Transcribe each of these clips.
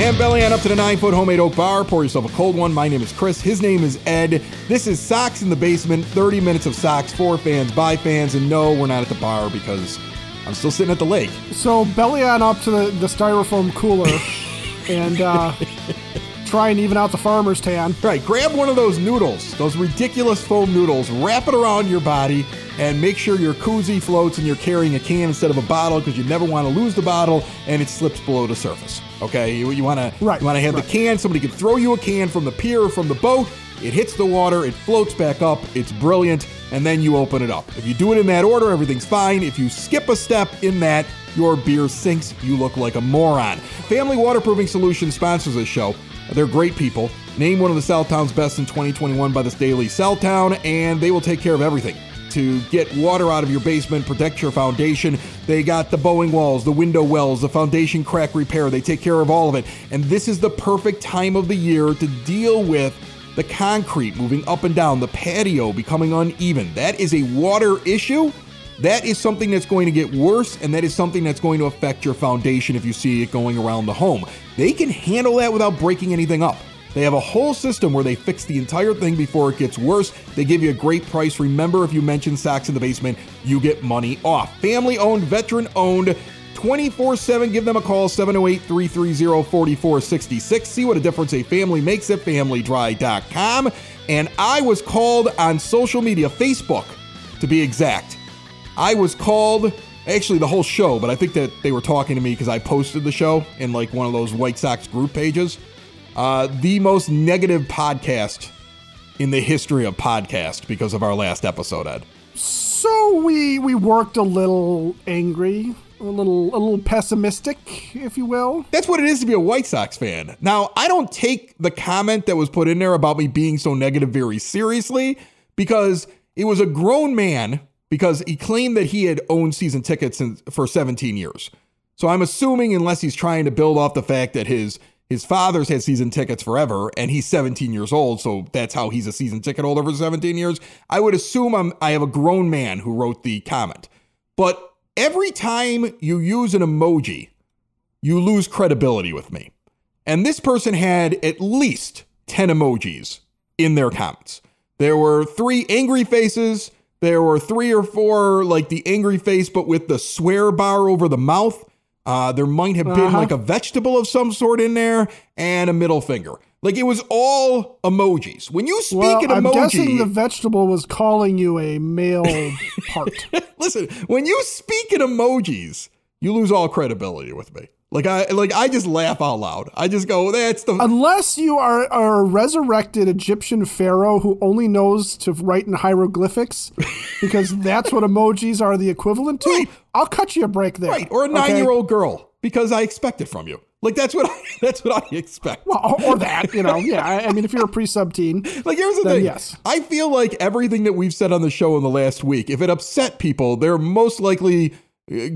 And belly on up to the nine foot homemade oak bar. Pour yourself a cold one. My name is Chris. His name is Ed. This is Sox in the Basement. 30 minutes of Sox for fans, by fans. And no, we're not at the bar because I'm still sitting at the lake. So belly on up to the, the styrofoam cooler and uh, try and even out the farmer's tan. Right, grab one of those noodles, those ridiculous foam noodles, wrap it around your body, and make sure your koozie floats and you're carrying a can instead of a bottle because you never want to lose the bottle and it slips below the surface. Okay, you, you want to Right, you want to have right. the can. Somebody can throw you a can from the pier or from the boat. It hits the water, it floats back up. It's brilliant, and then you open it up. If you do it in that order, everything's fine. If you skip a step in that, your beer sinks. You look like a moron. Family Waterproofing Solutions sponsors this show. They're great people. Named one of the Southtown's best in 2021 by this daily Southtown, and they will take care of everything to get water out of your basement, protect your foundation. They got the bowing walls, the window wells, the foundation crack repair. They take care of all of it. And this is the perfect time of the year to deal with the concrete moving up and down, the patio becoming uneven. That is a water issue. That is something that's going to get worse, and that is something that's going to affect your foundation if you see it going around the home. They can handle that without breaking anything up. They have a whole system where they fix the entire thing before it gets worse. They give you a great price. Remember, if you mention Sox in the Basement, you get money off. Family owned, veteran owned, 24 7. Give them a call, 708 330 4466. See what a difference a family makes at familydry.com. And I was called on social media, Facebook to be exact. I was called, actually, the whole show, but I think that they were talking to me because I posted the show in like one of those White Sox group pages. Uh, the most negative podcast in the history of podcast because of our last episode, Ed. So we we worked a little angry, a little a little pessimistic, if you will. That's what it is to be a White Sox fan. Now, I don't take the comment that was put in there about me being so negative very seriously because it was a grown man because he claimed that he had owned season tickets for 17 years. So I'm assuming unless he's trying to build off the fact that his his father's had season tickets forever and he's 17 years old, so that's how he's a season ticket holder for 17 years. I would assume I'm I have a grown man who wrote the comment. But every time you use an emoji, you lose credibility with me. And this person had at least 10 emojis in their comments. There were three angry faces. There were three or four, like the angry face, but with the swear bar over the mouth. Uh, there might have been Uh-huh. like a vegetable of some sort in there and a middle finger. Like it was all emojis. When you speak Well, an I'm guessing the vegetable was calling you a male part. Listen, when you speak in emojis, you lose all credibility with me. Like I like I just laugh out loud. I just go, that's the Unless you are, are a resurrected Egyptian pharaoh who only knows to write in hieroglyphics, because that's what emojis are the equivalent to. Right. I'll cut you a break there. right or a okay? nine year old girl because I expect it from you. Like that's what I, that's what I expect. Well, or that, you know, yeah. I, I mean, if you're a pre-sub teen, Like here's the thing. yes. I feel like everything that we've said on the show in the last week, if it upset people, they're most likely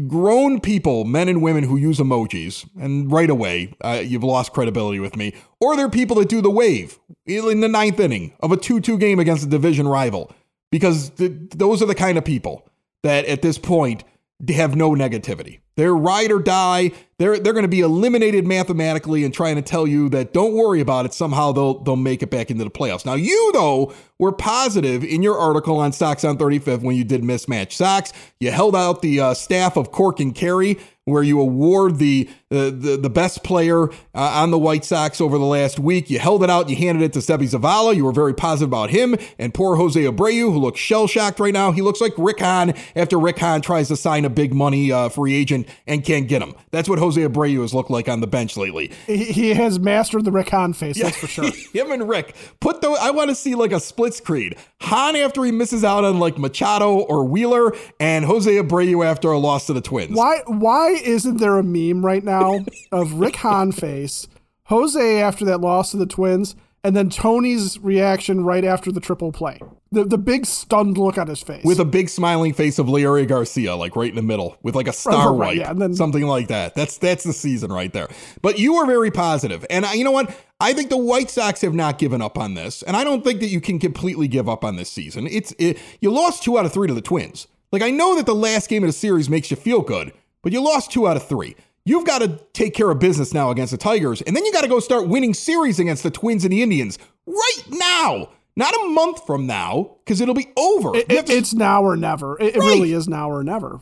grown people, men and women who use emojis, and right away uh, you've lost credibility with me. Or they're people that do the wave in the ninth inning of a two-two game against a division rival, because th- those are the kind of people that at this point have no negativity. They're ride or die. They're they're going to be eliminated mathematically and trying to tell you that don't worry about it. Somehow they'll they'll make it back into the playoffs. Now you though were positive in your article on Sox on 35th when you did mismatch socks. You held out the uh, staff of Cork and Kerry, where you award the uh, the the best player uh, on the White Sox over the last week. You held it out. You handed it to Seby Zavala. You were very positive about him and poor Jose Abreu, who looks shell shocked right now. He looks like Rick Hahn after Rick Hahn tries to sign a big money uh, free agent and can't get him. That's what Jose Abreu has looked like on the bench lately. he, he has mastered the Rick Hahn face. That's for sure. him and Rick put the. I want to see like a split screen. Hahn after he misses out on like Machado or Wheeler, and Jose Abreu after a loss to the Twins. Why why isn't there a meme right now of Rick Hahn face, Jose after that loss to the Twins, and then Tony's reaction right after the triple play. The the big stunned look on his face. With a big smiling face of Leury Garcia, like right in the middle, with like a star right, wipe, yeah, and then- something like that. That's that's the season right there. But you were very positive, and I, you know what? I think the White Sox have not given up on this, and I don't think that you can completely give up on this season. It's it, you lost two out of three to the Twins. Like I know that the last game of the series makes you feel good, but you lost two out of three. You've got to take care of business now against the Tigers, and then you got to go start winning series against the Twins and the Indians right now, not a month from now, because it'll be over. It- it- to- it's now or never. It, it really is now or never.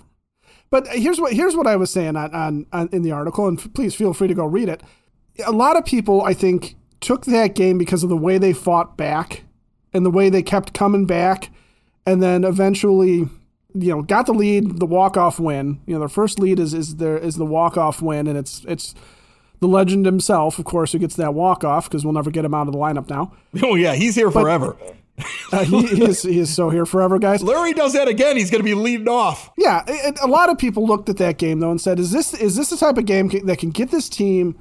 But here's what here's what I was saying on, on, on in the article, and f- please feel free to go read it. A lot of people, I think, took that game because of the way they fought back and the way they kept coming back, and then eventually, you know, got the lead, the walk off win. You know, their first lead is is their is the walk off win, and it's it's the legend himself, of course, who gets that walk off because we'll never get him out of the lineup now. oh yeah, he's here forever. Uh, he, he is he is so here forever, guys. Leury does that again. He's going to be leading off. Yeah, and a lot of people looked at that game though and said, "Is this is this the type of game that can get this team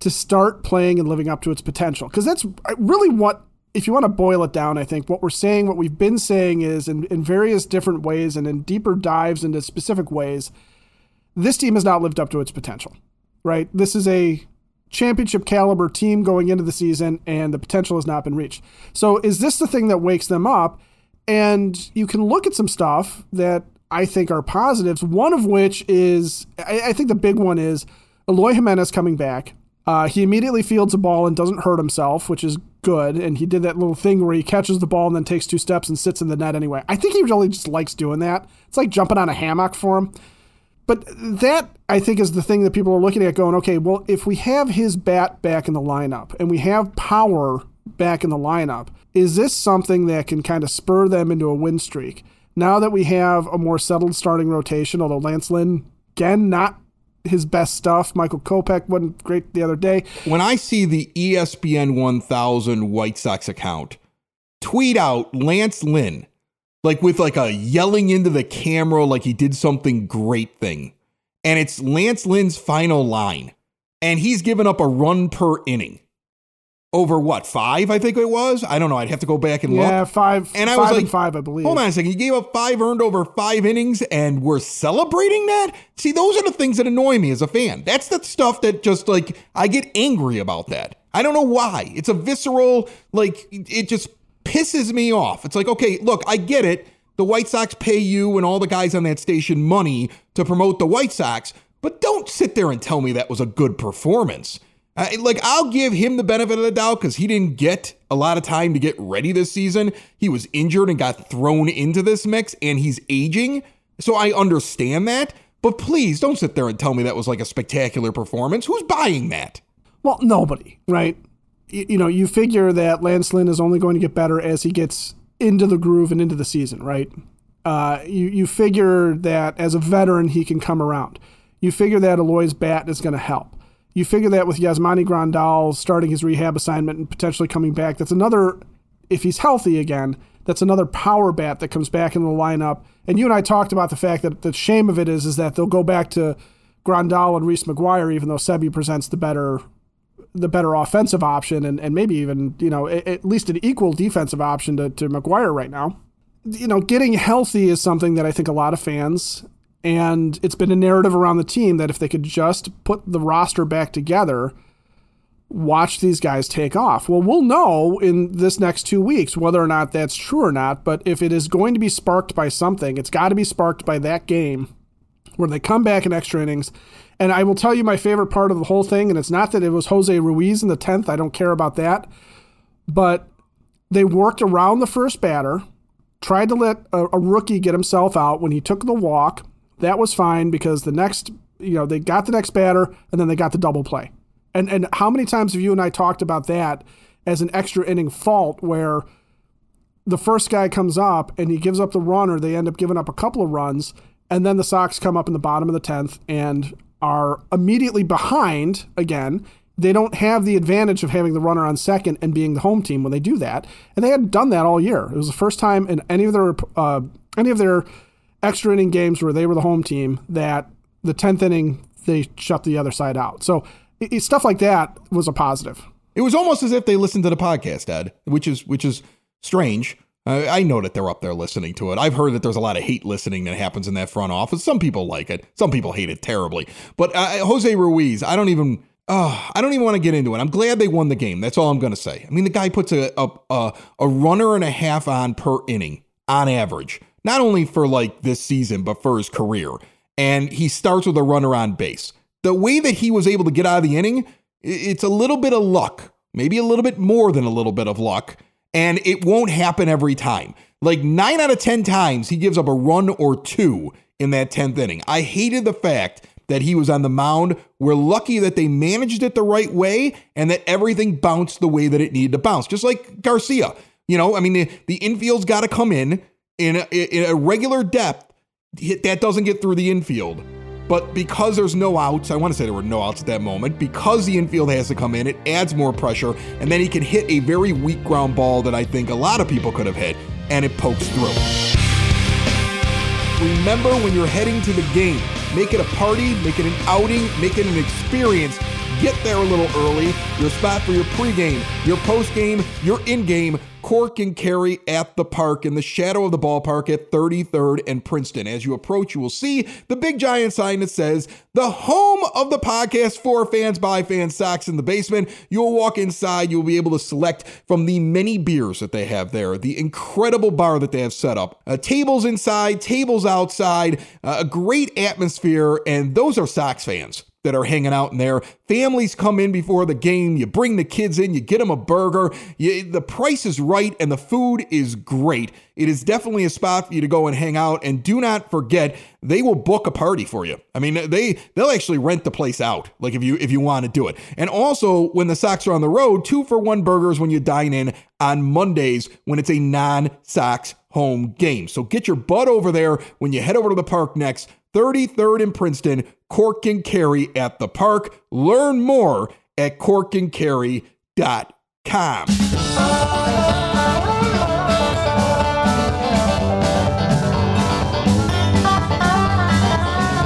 to start playing and living up to its potential?" Because that's really what, if you want to boil it down, I think what we're saying, what we've been saying is, in, in various different ways and in deeper dives into specific ways, this team has not lived up to its potential. Right? This is a championship caliber team going into the season, and the potential has not been reached. So, is this the thing that wakes them up? And you can look at some stuff that I think are positives. One of which is, I, I think the big one is Eloy Jimenez coming back. Uh, he immediately fields a ball and doesn't hurt himself, which is good. And he did that little thing where he catches the ball and then takes two steps and sits in the net anyway. I think he really just likes doing that. It's like jumping on a hammock for him. But that, I think, is the thing that people are looking at going, okay, well, if we have his bat back in the lineup and we have power back in the lineup, is this something that can kind of spur them into a win streak? Now that we have a more settled starting rotation, although Lance Lynn, again, not his best stuff. Michael Kopech wasn't great the other day. When I see the ESPN 1000 White Sox account tweet out Lance Lynn, like with like a yelling into the camera, like he did something great thing, and it's Lance Lynn's final line, and he's given up a run per inning over what five? I think it was. I don't know. I'd have to go back and look. Yeah, five, And I five was and like, five, I believe. Hold on a second. You gave up five earned over five innings and we're celebrating that? See, those are the things that annoy me as a fan. That's the stuff that just like I get angry about that. I don't know why. It's a visceral, like, it just pisses me off. It's like, okay, look, I get it. The White Sox pay you and all the guys on that station money to promote the White Sox, but don't sit there and tell me that was a good performance. Uh, like I'll give him the benefit of the doubt because he didn't get a lot of time to get ready this season. He was injured and got thrown into this mix, and he's aging. So I understand that. But please don't sit there and tell me that was like a spectacular performance. Who's buying that? Well, nobody, right? You, you know, you figure that Lance Lynn is only going to get better as he gets into the groove and into the season, right? Uh, you, you figure that as a veteran, he can come around. You figure that Eloy's bat is going to help. You figure that with Yasmani Grandal starting his rehab assignment and potentially coming back, that's another, if he's healthy again, that's another power bat that comes back in the lineup. And you and I talked about the fact that the shame of it is, is that they'll go back to Grandal and Reese McGuire, even though Seby presents the better the better offensive option and, and maybe even, you know, at least an equal defensive option to, to McGuire right now. You know, getting healthy is something that I think a lot of fans, and it's been a narrative around the team that if they could just put the roster back together, watch these guys take off. Well, we'll know in this next two weeks whether or not that's true or not, but if it is going to be sparked by something, it's got to be sparked by that game where they come back in extra innings. And I will tell you my favorite part of the whole thing, and it's not that it was Jose Ruiz in the 10th. I don't care about that. But they worked around the first batter, tried to let a, a rookie get himself out when he took the walk. That was fine because the next, you know, they got the next batter and then they got the double play. And and how many times have you and I talked about that as an extra inning fault where the first guy comes up and he gives up the run or they end up giving up a couple of runs and then the Sox come up in the bottom of the 10th and are immediately behind again. They don't have the advantage of having the runner on second and being the home team when they do that. And they hadn't done that all year. It was the first time in any of their uh, any of their extra inning games where they were the home team that the 10th inning they shut the other side out. So it, it- stuff like that was a positive. It was almost as if they listened to the podcast, Ed, which is which is strange. Uh, I know that they're up there listening to it. I've heard that there's a lot of hate listening that happens in that front office. Some people like it. Some people hate it terribly. But uh, Jose Ruiz, I don't even. Oh, I don't even want to get into it. I'm glad they won the game. That's all I'm going to say. I mean, the guy puts a, a a runner and a half on per inning on average, not only for like this season, but for his career. And he starts with a runner on base. The way that he was able to get out of the inning, it's a little bit of luck, maybe a little bit more than a little bit of luck and it won't happen every time. Like nine out of 10 times, he gives up a run or two in that 10th inning. I hated the fact that he was on the mound. We're lucky that they managed it the right way and that everything bounced the way that it needed to bounce, just like Garcia. You know, I mean, the, the infield's got to come in in a, in a regular depth. That doesn't get through the infield. But because there's no outs, I want to say there were no outs at that moment, because the infield has to come in, it adds more pressure, and then he can hit a very weak ground ball that I think a lot of people could have hit, and it pokes through. Remember when you're heading to the game, make it a party, make it an outing, make it an experience. Get there a little early. Your spot for your pregame, your postgame, your in-game Cork and Kerry at the park in the shadow of the ballpark at 33rd and Princeton. As you approach, you will see the big giant sign that says, The home of the podcast for fans by fans, Sox in the Basement. You'll walk inside, you'll be able to select from the many beers that they have there, the incredible bar that they have set up. Uh, tables inside, tables outside, uh, a great atmosphere, and those are Sox fans that are hanging out in there. Families come in before the game. You bring the kids in, you get them a burger. You, the price is right and the food is great. It is definitely a spot for you to go and hang out. And do not forget, they will book a party for you. I mean, they they'll actually rent the place out, like if you if you want to do it. And also, when the Sox are on the road, two for one burgers when you dine in on Mondays when it's a non-Sox home game. So get your butt over there when you head over to the park next. 33rd in Princeton, Cork and Kerry at the park. Learn more at corkandkerry.com.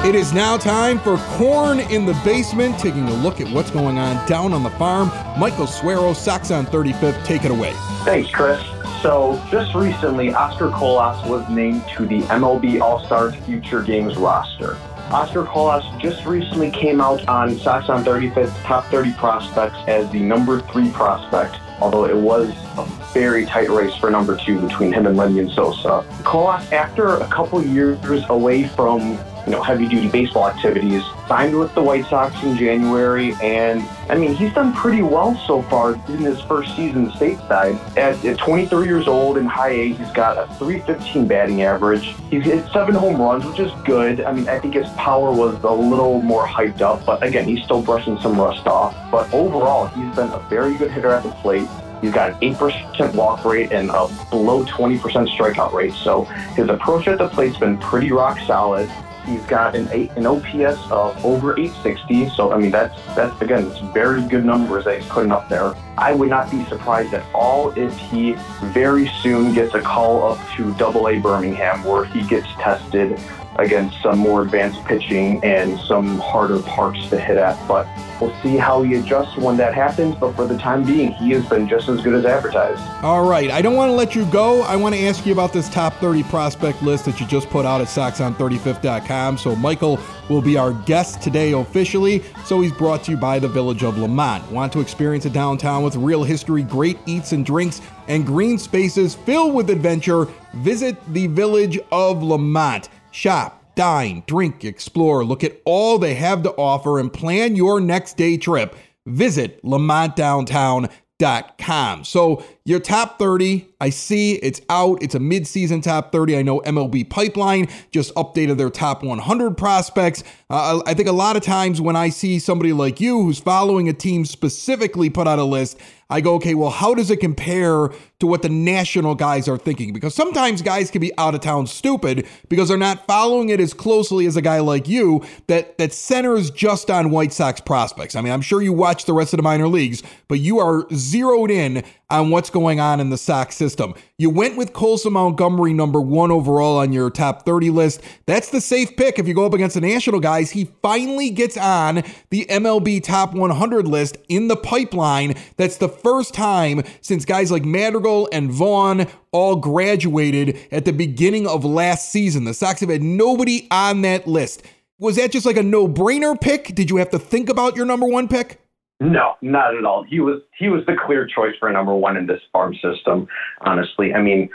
It is now time for Corn in the Basement, taking a look at what's going on down on the farm. Michael Suero, Sox on 35th, take it away. Thanks, Chris. So, just recently, Oscar Colas was named to the MLB All Stars Future Games roster. Oscar Colas just recently came out on Sox on 35th Top 30 Prospects as the number three prospect, although it was a very tight race for number two between him and Lenyn Sosa. Colas, after a couple years away from you know, heavy duty baseball activities. Signed with the White Sox in January, and I mean, he's done pretty well so far in his first season stateside. At, at 23 years old in high A, he's got a 315 batting average. He's hit seven home runs, which is good. I mean, I think his power was a little more hyped up, but again, he's still brushing some rust off. But overall, he's been a very good hitter at the plate. He's got an 8% walk rate and a below 20% strikeout rate. So his approach at the plate's been pretty rock solid. He's got an eight, an OPS of over 860. So I mean that's that's again it's very good numbers that he's putting up there. I would not be surprised at all if he very soon gets a call up to Double A Birmingham where he gets tested against some more advanced pitching and some harder parks to hit at. But we'll see how he adjusts when that happens. But for the time being, he has been just as good as advertised. All right. I don't want to let you go. I want to ask you about this top 30 prospect list that you just put out at SoxOn35th.com. So Michael will be our guest today officially. So he's brought to you by the Village of Lemont. Want to experience a downtown with real history, great eats and drinks, and green spaces filled with adventure? Visit the Village of Lemont. Shop, dine, drink, explore, look at all they have to offer, and plan your next day trip. Visit LemontDowntown.com. So, your top 30, I see it's out. It's a mid-season top 30. I know MLB Pipeline just updated their top 100 prospects. Uh, I think a lot of times when I see somebody like you who's following a team specifically put out a list, I go, okay, well, how does it compare to what the national guys are thinking? Because sometimes guys can be out of town stupid because they're not following it as closely as a guy like you that that centers just on White Sox prospects. I mean, I'm sure you watch the rest of the minor leagues, but you are zeroed in on what's going on in the Sox system. You went with Colson Montgomery, number one overall on your top 30 list. That's the safe pick if you go up against the national guys. He finally gets on the MLB top 100 list in the pipeline. That's the first time since guys like Madrigal and Vaughn all graduated at the beginning of last season. The Sox have had nobody on that list. Was that just like a no brainer pick? Did you have to think about your number one pick? No, not at all. He was he was the clear choice for number one in this farm system. Honestly, I mean,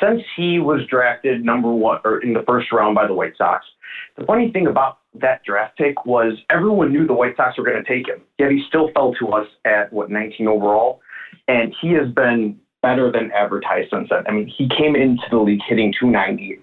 since he was drafted number one or in the first round by the White Sox, the funny thing about that draft pick was everyone knew the White Sox were going to take him. Yet he still fell to us at what 19 overall, and he has been better than advertised since then. I mean, he came into the league hitting 290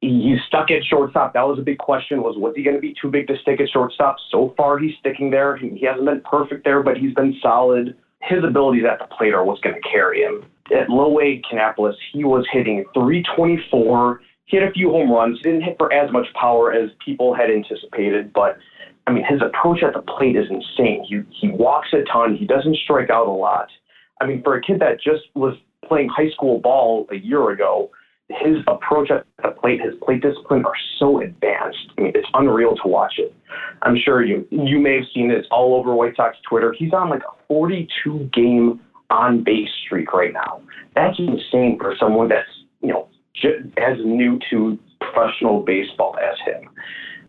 he's stuck at shortstop. That was a big question: was was he going to be too big to stick at shortstop? So far, he's sticking there. He, he hasn't been perfect there, but he's been solid. His abilities at the plate are what's going to carry him. At low A Kannapolis, he was hitting 324. He hit a few home runs. Didn't hit for as much power as people had anticipated, but I mean, his approach at the plate is insane. He he walks a ton. He doesn't strike out a lot. I mean, for a kid that just was playing high school ball a year ago, his approach at the plate, his plate discipline are so advanced. I mean, it's unreal to watch it. I'm sure you you may have seen it all over White Sox Twitter. He's on like a 42 game on base streak right now. That's insane for someone that's you know as new to professional baseball as him.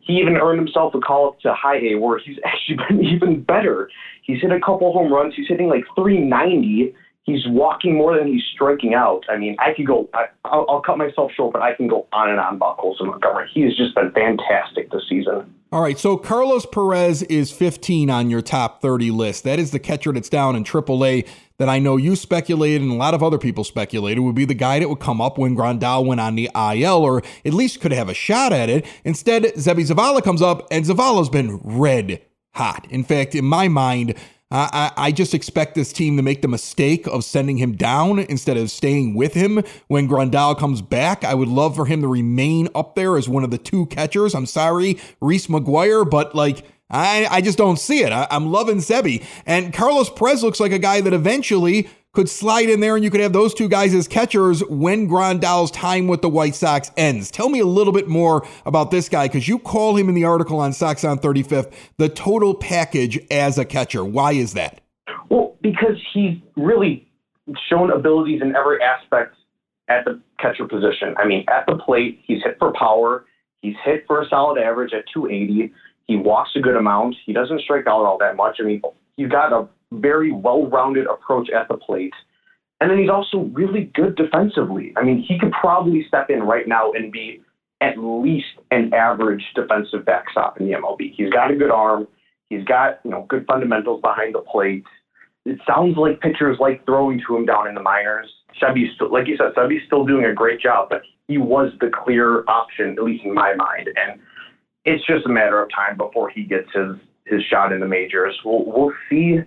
He even earned himself a call up to high A, where he's actually been even better. He's hit a couple home runs. He's hitting like 390 He's walking more than he's striking out. I mean, I could go. I, will I'll cut myself short, but I can go on and on about Colson Montgomery. He has just been fantastic this season. All right, so Carlos Perez is 15 on your top 30 list. That is the catcher that's down in AAA that I know you speculated and a lot of other people speculated would be the guy that would come up when Grandal went on the IL, or at least could have a shot at it. Instead, Seby Zavala comes up, and Zavala's been red hot. In fact, in my mind, I, I just expect this team to make the mistake of sending him down instead of staying with him when Grandal comes back. I would love for him to remain up there as one of the two catchers. I'm sorry, Reese McGuire, but like I, I just don't see it. I, am loving Seby. And Carlos Perez looks like a guy that eventually could slide in there and you could have those two guys as catchers when Grandal's time with the White Sox ends. Tell me a little bit more about this guy because you call him in the article on Sox on 35th the total package as a catcher. Why is that? Well, because he's really shown abilities in every aspect at the catcher position. I mean, at the plate, he's hit for power. He's hit for a solid average at 280. He walks a good amount. He doesn't strike out all that much. I mean, he's got a very well-rounded approach at the plate. And then he's also really good defensively. I mean, he could probably step in right now and be at least an average defensive backstop in the MLB. He's got a good arm. He's got, you know, good fundamentals behind the plate. It sounds like pitchers like throwing to him down in the minors. Seby's still, like you said, Seby's still doing a great job, but he was the clear option, at least in my mind. And it's just a matter of time before he gets his his shot in the majors. We'll we'll see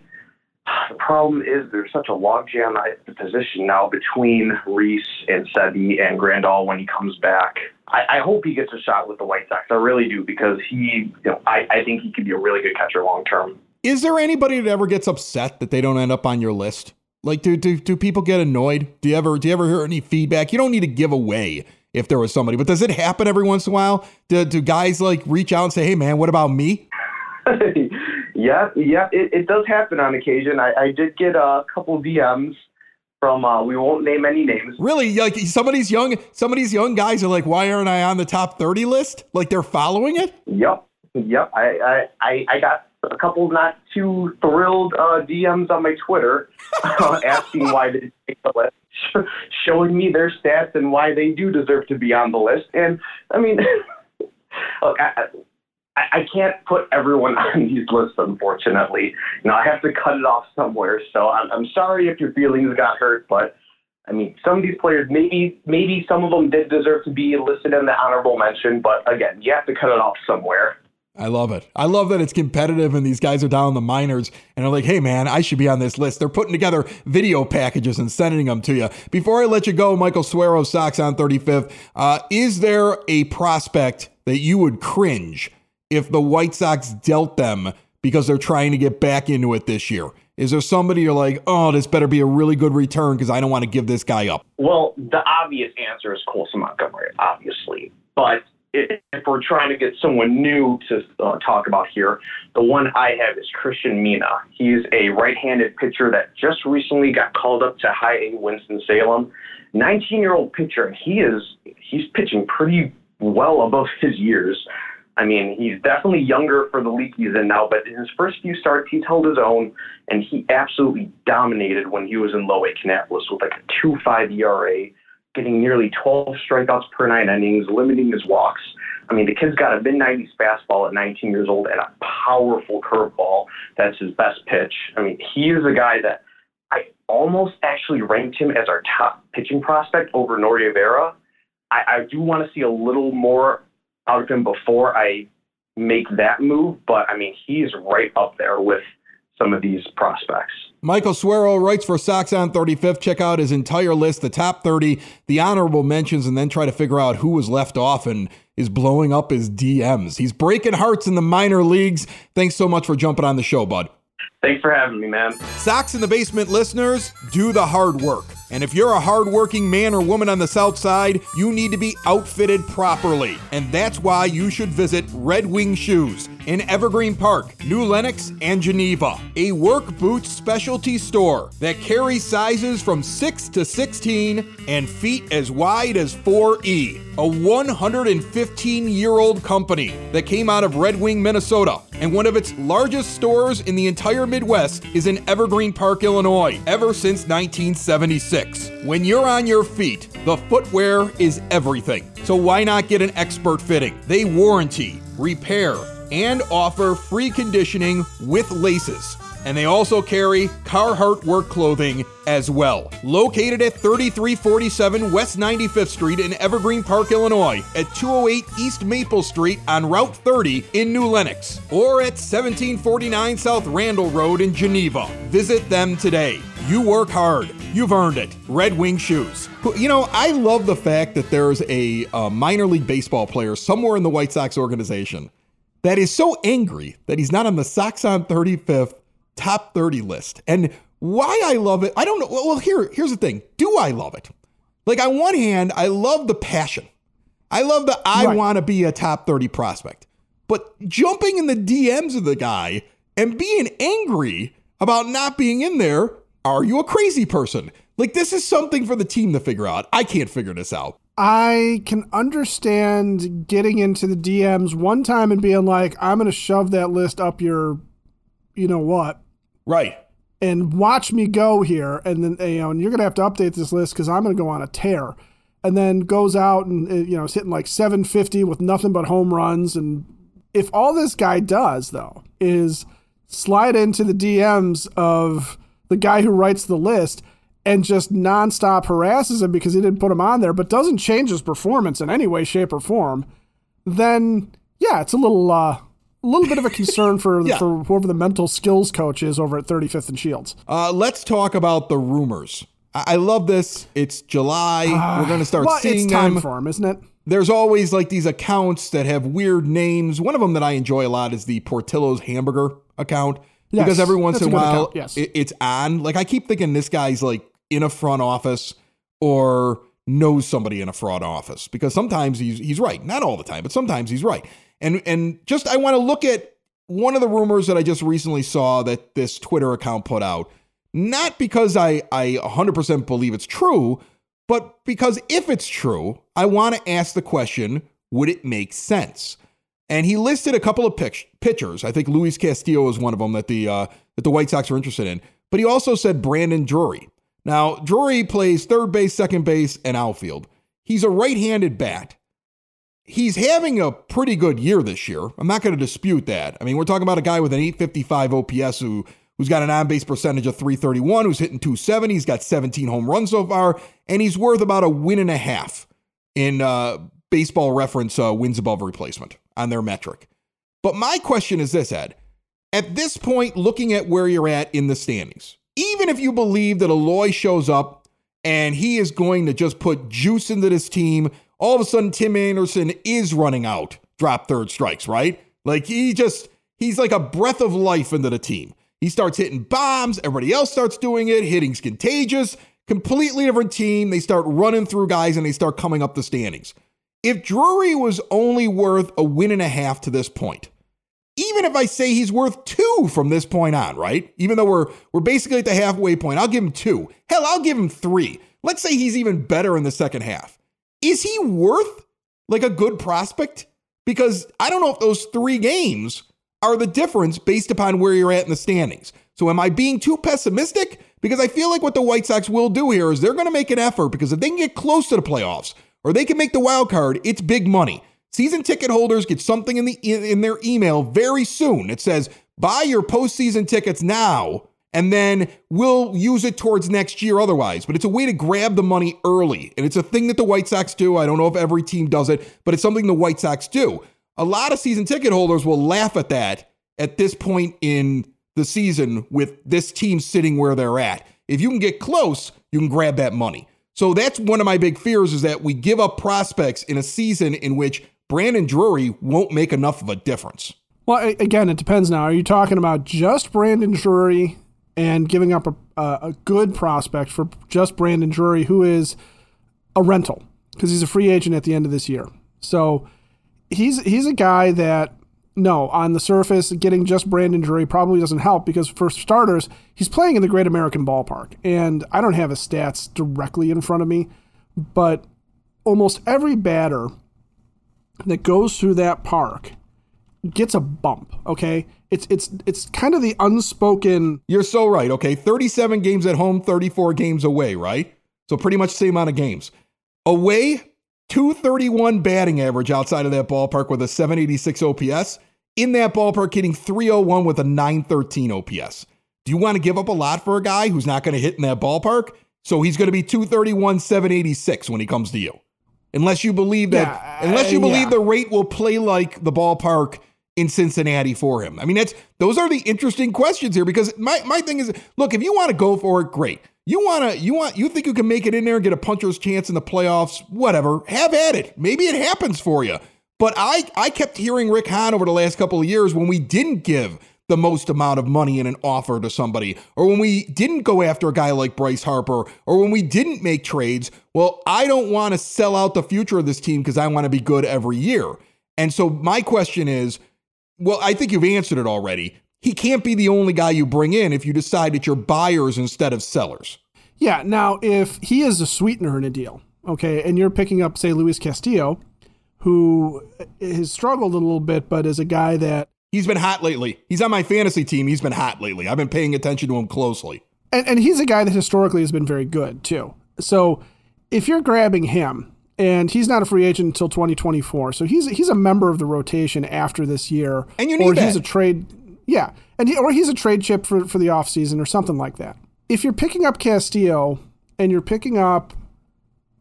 the problem is there's such a logjam at the position now between Reese and Seby and Grandal when he comes back. I, I, hope he gets a shot with the White Sox. I really do because he, you know, I, I think he could be a really good catcher long term. Is there anybody that ever gets upset that they don't end up on your list? Like, do, do do people get annoyed? Do you ever do you ever hear any feedback? You don't need to give away if there was somebody, but does it happen every once in a while? Do, do guys like reach out and say, "Hey, man, what about me?" Yeah, yeah, it, it does happen on occasion. I, I did get a couple DMs from uh, we won't name any names. Really, like some of these young some of these young guys are like, why aren't I on the top thirty list? Like they're following it. Yep, yep. I I, I got a couple not too thrilled uh, DMs on my Twitter uh, asking why they take the list, showing me their stats and why they do deserve to be on the list. And I mean, look, I, I, can't put everyone on these lists, unfortunately. You know, I have to cut it off somewhere. So I'm, I'm sorry if your feelings got hurt, but I mean, some of these players, maybe maybe some of them did deserve to be listed in the honorable mention, but again, you have to cut it off somewhere. I love it. I love that it's competitive and these guys are down in the minors and are like, hey, man, I should be on this list. They're putting together video packages and sending them to you. Before I let you go, Michael Suero, Sox on 35th, uh, is there a prospect that you would cringe if the White Sox dealt them because they're trying to get back into it this year. Is there somebody you're like, oh, this better be a really good return because I don't want to give this guy up? Well, the obvious answer is Colson Montgomery, obviously. But if we're trying to get someone new to uh, talk about here, the one I have is Cristian Mena. He's a right-handed pitcher that just recently got called up to High A Winston-Salem. 19-year-old pitcher, and he is he's pitching pretty well above his years. I mean, he's definitely younger for the league he's in now, but in his first few starts, he's held his own, and he absolutely dominated when he was in Low A Kannapolis with like a 2.5 ERA getting nearly 12 strikeouts per nine innings, limiting his walks. I mean, the kid's got a mid 90s fastball at 19 years old and a powerful curveball. That's his best pitch. I mean, he is a guy that I almost actually ranked him as our top pitching prospect over Norge Vera. I, I do want to see a little more out of him before I make that move, but I mean, he's right up there with some of these prospects. Michael Suero writes for Sox on 35th. Check out his entire list, the top 30, the honorable mentions, and then try to figure out who was left off and is blowing up his DMs. He's breaking hearts in the minor leagues. Thanks so much for jumping on the show, bud. Thanks for having me, man. Sox in the Basement listeners, do the hard work. And if you're a hardworking man or woman on the South Side, you need to be outfitted properly. And that's why you should visit Red Wing Shoes in Evergreen Park, New Lenox, and Geneva. A work boots specialty store that carries sizes from 6 to 16 and feet as wide as 4E. A 115 year old company that came out of Red Wing, Minnesota. And one of its largest stores in the entire Midwest is in Evergreen Park, Illinois, ever since 1976. When you're on your feet, the footwear is everything. So why not get an expert fitting? They warranty, repair, and offer free conditioning with laces. And they also carry Carhartt work clothing as well. Located at 3347 West 95th Street in Evergreen Park, Illinois, at 208 East Maple Street on Route 30 in New Lenox, or at 1749 South Randall Road in Geneva. Visit them today. You work hard. You've earned it. Red Wing Shoes. You know, I love the fact that there's a, a minor league baseball player somewhere in the White Sox organization that is so angry that he's not on the Sox on 35th top 30 list. And why I love it, I don't know. Well, here, here's the thing. Do I love it? Like on one hand, I love the passion. I love the I right. want to be a top 30 prospect. But jumping in the DMs of the guy and being angry about not being in there, are you a crazy person? Like this is something for the team to figure out. I can't figure this out. I can understand getting into the DMs one time and being like, I'm going to shove that list up your, you know what? Right. And watch me go here. And then, you know, and you're going to have to update this list because I'm going to go on a tear. And then goes out and, uh, you know, is hitting like 750 with nothing but home runs. And if all this guy does, though, is slide into the DMs of the guy who writes the list and just nonstop harasses him because he didn't put him on there, but doesn't change his performance in any way, shape, or form, then yeah, it's a little uh, a little bit of a concern for yeah. for whoever the mental skills coach is over at 35th and Shields. Uh, let's talk about the rumors. I, I love this. It's July. Uh, We're going to start well, seeing it's time them. for them, isn't it? There's always like these accounts that have weird names. One of them that I enjoy a lot is the Portillo's Hamburger account. Yes, because every once in a while account, yes. it, it's on. Like I keep thinking this guy's like in a front office or knows somebody in a front office because sometimes he's he's right. Not all the time, but sometimes he's right. And and just I want to look at one of the rumors that I just recently saw that this Twitter account put out. Not because I I 100% believe it's true, but because if it's true, I want to ask the question, would it make sense? And he listed a couple of pitch, pitchers. I think Luis Castillo is one of them that the uh, that the White Sox are interested in. But he also said Brandon Drury. Now, Drury plays third base, second base, and outfield. He's a right handed bat. He's having a pretty good year this year. I'm not going to dispute that. I mean, we're talking about a guy with an 855 OPS who, who's got an on base percentage of 331, who's hitting 270. He's got 17 home runs so far, and he's worth about a win and a half in uh, baseball reference uh, wins above replacement on their metric. But my question is this, Ed. At this point, looking at where you're at in the standings, even if you believe that Eloy shows up and he is going to just put juice into this team, all of a sudden Tim Anderson is running out, drop third strikes, right? Like he just, he's like a breath of life into the team. He starts hitting bombs. Everybody else starts doing it. Hitting's contagious. Completely different team. They start running through guys and they start coming up the standings. If Drury was only worth a win and a half to this point, even if I say he's worth two from this point on, right? Even though we're we're basically at the halfway point, I'll give him two. Hell, I'll give him three. Let's say he's even better in the second half. Is he worth like a good prospect? Because I don't know if those three games are the difference based upon where you're at in the standings. So am I being too pessimistic? Because I feel like what the White Sox will do here is they're going to make an effort because if they can get close to the playoffs or they can make the wild card, it's big money. Season ticket holders get something in the in their email very soon. It says, "Buy your postseason tickets now." And then we'll use it towards next year otherwise. But it's a way to grab the money early. And it's a thing that the White Sox do. I don't know if every team does it, but it's something the White Sox do. A lot of season ticket holders will laugh at that at this point in the season with this team sitting where they're at. If you can get close, you can grab that money. So that's one of my big fears is that we give up prospects in a season in which Brandon Drury won't make enough of a difference. Well, again, it depends now. Are you talking about just Brandon Drury and giving up a, a good prospect for just Brandon Drury, who is a rental because he's a free agent at the end of this year? So he's he's a guy that no, on the surface, getting just Brandon Drury probably doesn't help because, for starters, he's playing in the Great American Ballpark. And I don't have his stats directly in front of me, but almost every batter that goes through that park gets a bump. Okay, it's it's it's kind of the unspoken. You're so right. Okay, 37 games at home, 34 games away. Right, so pretty much the same amount of games away. 231 batting average outside of that ballpark with a 786 OPS. In that ballpark, hitting 301 with a 913 OPS. Do you want to give up a lot for a guy who's not going to hit in that ballpark? So he's going to be 231, 786 when he comes to you unless you believe that yeah, unless you uh, believe yeah. the rate will play like the ballpark in Cincinnati for him. I mean, that's those are the interesting questions here because my my thing is, look, if you want to go for it, great. You want to you want you think you can make it in there and get a puncher's chance in the playoffs, whatever. Have at it. Maybe it happens for you. But I I kept hearing Rick Hahn over the last couple of years when we didn't give the most amount of money in an offer to somebody, or when we didn't go after a guy like Bryce Harper, or when we didn't make trades, well, I don't want to sell out the future of this team because I want to be good every year. And so my question is well, I think you've answered it already. He can't be the only guy you bring in if you decide that you're buyers instead of sellers. Yeah. Now, if he is a sweetener in a deal, okay, and you're picking up, say, Luis Castillo, who has struggled a little bit, but is a guy that He's been hot lately. He's on my fantasy team. He's been hot lately. I've been paying attention to him closely. And, and he's a guy that historically has been very good, too. So if you're grabbing him, and he's not a free agent until 2024, so he's he's a member of the rotation after this year. And you need or that. he's a trade, yeah, and he, or he's a trade chip for for the offseason or something like that. If you're picking up Castillo and you're picking up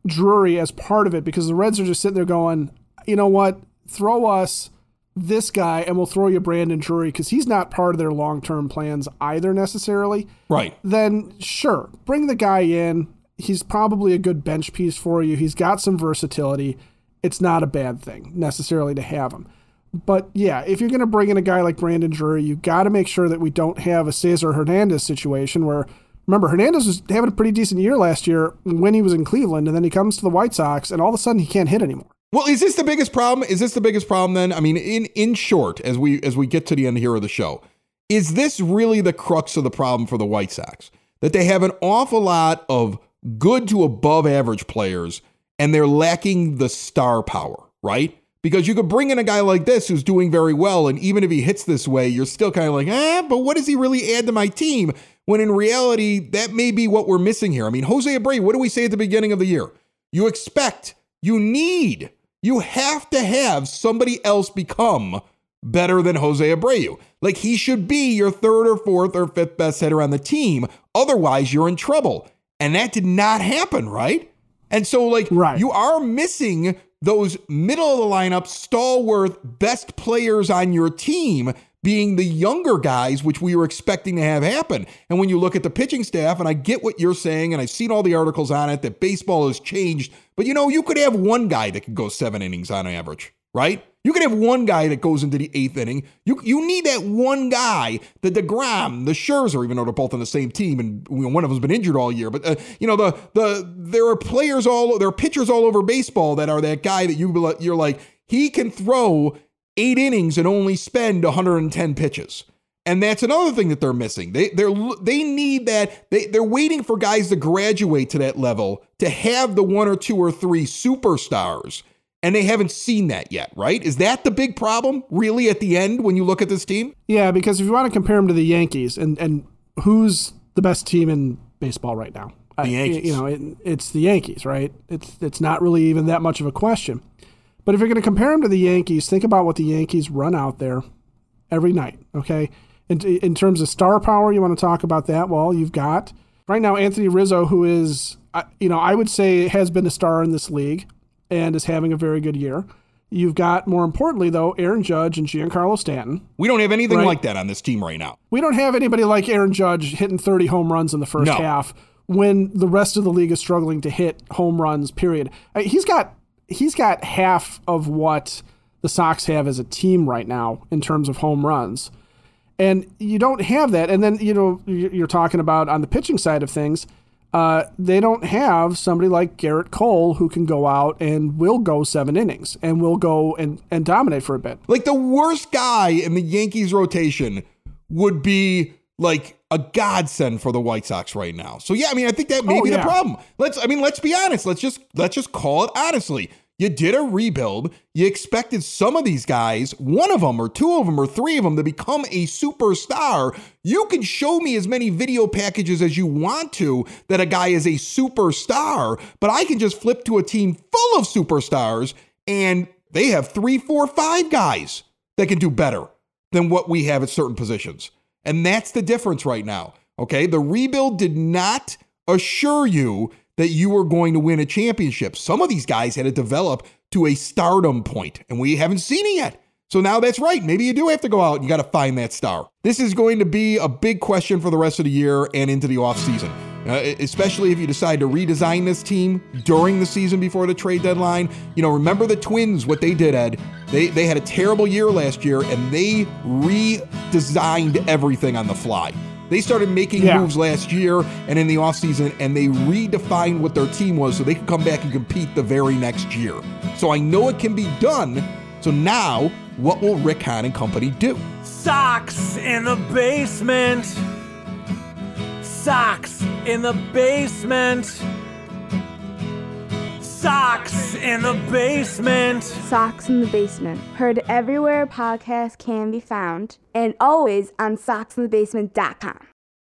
Drury as part of it because the Reds are just sitting there going, you know what, throw us this guy and we'll throw you Brandon Drury because he's not part of their long term plans either necessarily. Right. Then sure, bring the guy in. He's probably a good bench piece for you. He's got some versatility. It's not a bad thing necessarily to have him. But yeah, if you're going to bring in a guy like Brandon Drury, you got to make sure that we don't have a Cesar Hernandez situation where, remember, Hernandez was having a pretty decent year last year when he was in Cleveland, and then he comes to the White Sox, and all of a sudden he can't hit anymore. Well, is this the biggest problem? Is this the biggest problem then? I mean, in in short, as we as we get to the end here of the show, is this really the crux of the problem for the White Sox? That they have an awful lot of good to above average players and they're lacking the star power, right? Because you could bring in a guy like this who's doing very well, and even if he hits this way, you're still kind of like, eh, but what does he really add to my team? When in reality, that may be what we're missing here. I mean, Jose Abreu, what do we say at the beginning of the year? You expect, you need you have to have somebody else become better than Jose Abreu. Like he should be your third or fourth or fifth best hitter on the team. Otherwise, you're in trouble. And that did not happen, right? And so, like, right. you are missing those middle of the lineup, stalwart, best players on your team being the younger guys, which we were expecting to have happen. And when you look at the pitching staff, and I get what you're saying, and I've seen all the articles on it that baseball has changed, but you know, you could have one guy that could go seven innings on average, right? You can have one guy that goes into the eighth inning. You you need that one guy, the Degrom, the Scherzer, even though they're both on the same team, and one of them's been injured all year. But uh, you know the the there are players all there are pitchers all over baseball that are that guy that you you're like he can throw eight innings and only spend 110 pitches. And that's another thing that they're missing. They they're they need that they they're waiting for guys to graduate to that level to have the one or two or three superstars and they haven't seen that yet, right? Is that the big problem, really, at the end when you look at this team? Yeah, because if you want to compare them to the Yankees, and and who's the best team in baseball right now? The Yankees. I, you know, it, it's the Yankees, right? It's it's not really even that much of a question. But if you're going to compare them to the Yankees, think about what the Yankees run out there every night. Okay, in, in terms of star power, you want to talk about that? Well, you've got right now Anthony Rizzo, who is, you know, I would say has been a star in this league and is having a very good year. You've got, more importantly, though, Aaron Judge and Giancarlo Stanton. We don't have anything right? like that on this team right now. We don't have anybody like Aaron Judge hitting 30 home runs in the first no. half when the rest of the league is struggling to hit home runs. Period. Uh, he's got he's got half of what the Sox have as a team right now in terms of home runs, and you don't have that. And then you know you're talking about on the pitching side of things uh, they don't have somebody like Gerrit Cole who can go out and will go seven innings and will go and, and dominate for a bit. Like the worst guy in the Yankees rotation would be like a godsend for the White Sox right now. So yeah, I mean, I think that may oh, be yeah. the problem. Let's, I mean, let's be honest. Let's just let's just call it honestly. You did a rebuild. You expected some of these guys, one of them or two of them or three of them, to become a superstar. You can show me as many video packages as you want to that a guy is a superstar, but I can just flip to a team full of superstars and they have three, four, five guys that can do better than what we have at certain positions. And that's the difference right now. Okay. The rebuild did not assure you that you were going to win a championship. Some of these guys had to develop to a stardom point, and we haven't seen it yet. So now that's right. Maybe you do have to go out and you got to find that star. This is going to be a big question for the rest of the year and into the offseason. Uh, especially if you decide to redesign this team during the season before the trade deadline. You know, remember the Twins, what they did, Ed. They, they had a terrible year last year and they redesigned everything on the fly. They started making yeah. moves last year and in the offseason, and they redefined what their team was so they could come back and compete the very next year. So I know it can be done. So now, what will Rick Hahn and company do? Sox in the basement. Sox in the basement. Sox in the basement. Sox in the basement. Heard everywhere podcasts can be found and always on soxinthebasement.com.